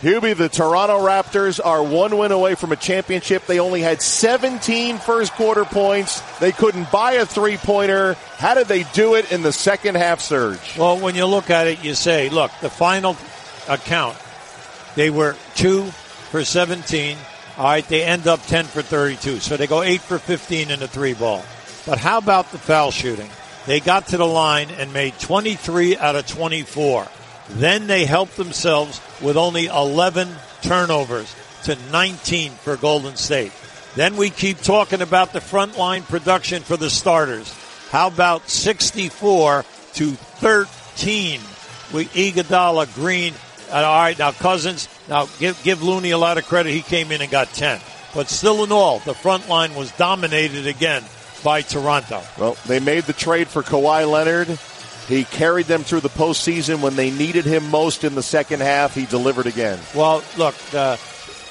Hubie, the Toronto Raptors are one win away from a championship. They only had 17 first quarter points. They couldn't buy a three pointer. How did they do it in the second half surge? Well, when you look at it, you say, look, the final account, they were two for 17. All right, they end up 10 for 32. So they go 8 for 15 in the three ball. But how about the foul shooting? They got to the line and made 23 out of 24. Then they helped themselves with only 11 turnovers to 19 for Golden State. Then we keep talking about the frontline production for the starters. How about 64 to 13 with Iguodala, Green. Uh, all right, now Cousins. Now give give Looney a lot of credit. He came in and got 10. But still in all, the front line was dominated again by Toronto. Well, they made the trade for Kawhi Leonard. He carried them through the postseason when they needed him most in the second half. He delivered again. Well, look, uh,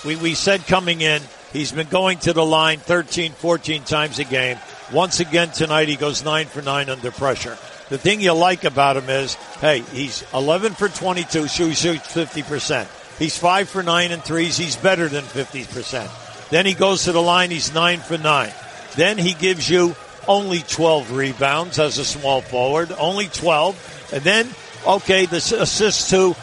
we, we said coming in, he's been going to the line 13, 14 times a game. Once again tonight, he goes 9 for 9 under pressure. The thing you like about him is, hey, he's 11 for 22, so he shoots 50%. He's 5 for 9 and threes. He's better than 50%. Then he goes to the line, he's 9 for 9. Then he gives you only 12 rebounds as a small forward, only 12. And then, okay, the assists too.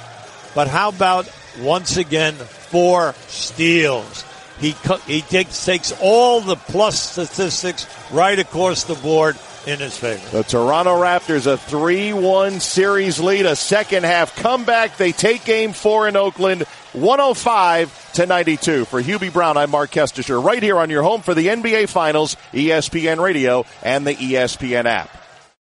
But how about once again four steals? He he takes takes all the plus statistics right across the board in his favor. The Toronto Raptors a 3-1 series lead, a second half comeback. They take game 4 in Oakland, 105 to 92. For Hubie Brown, I'm Marc Kestecher, right here on your home for the NBA Finals, ESPN Radio and the ESPN app.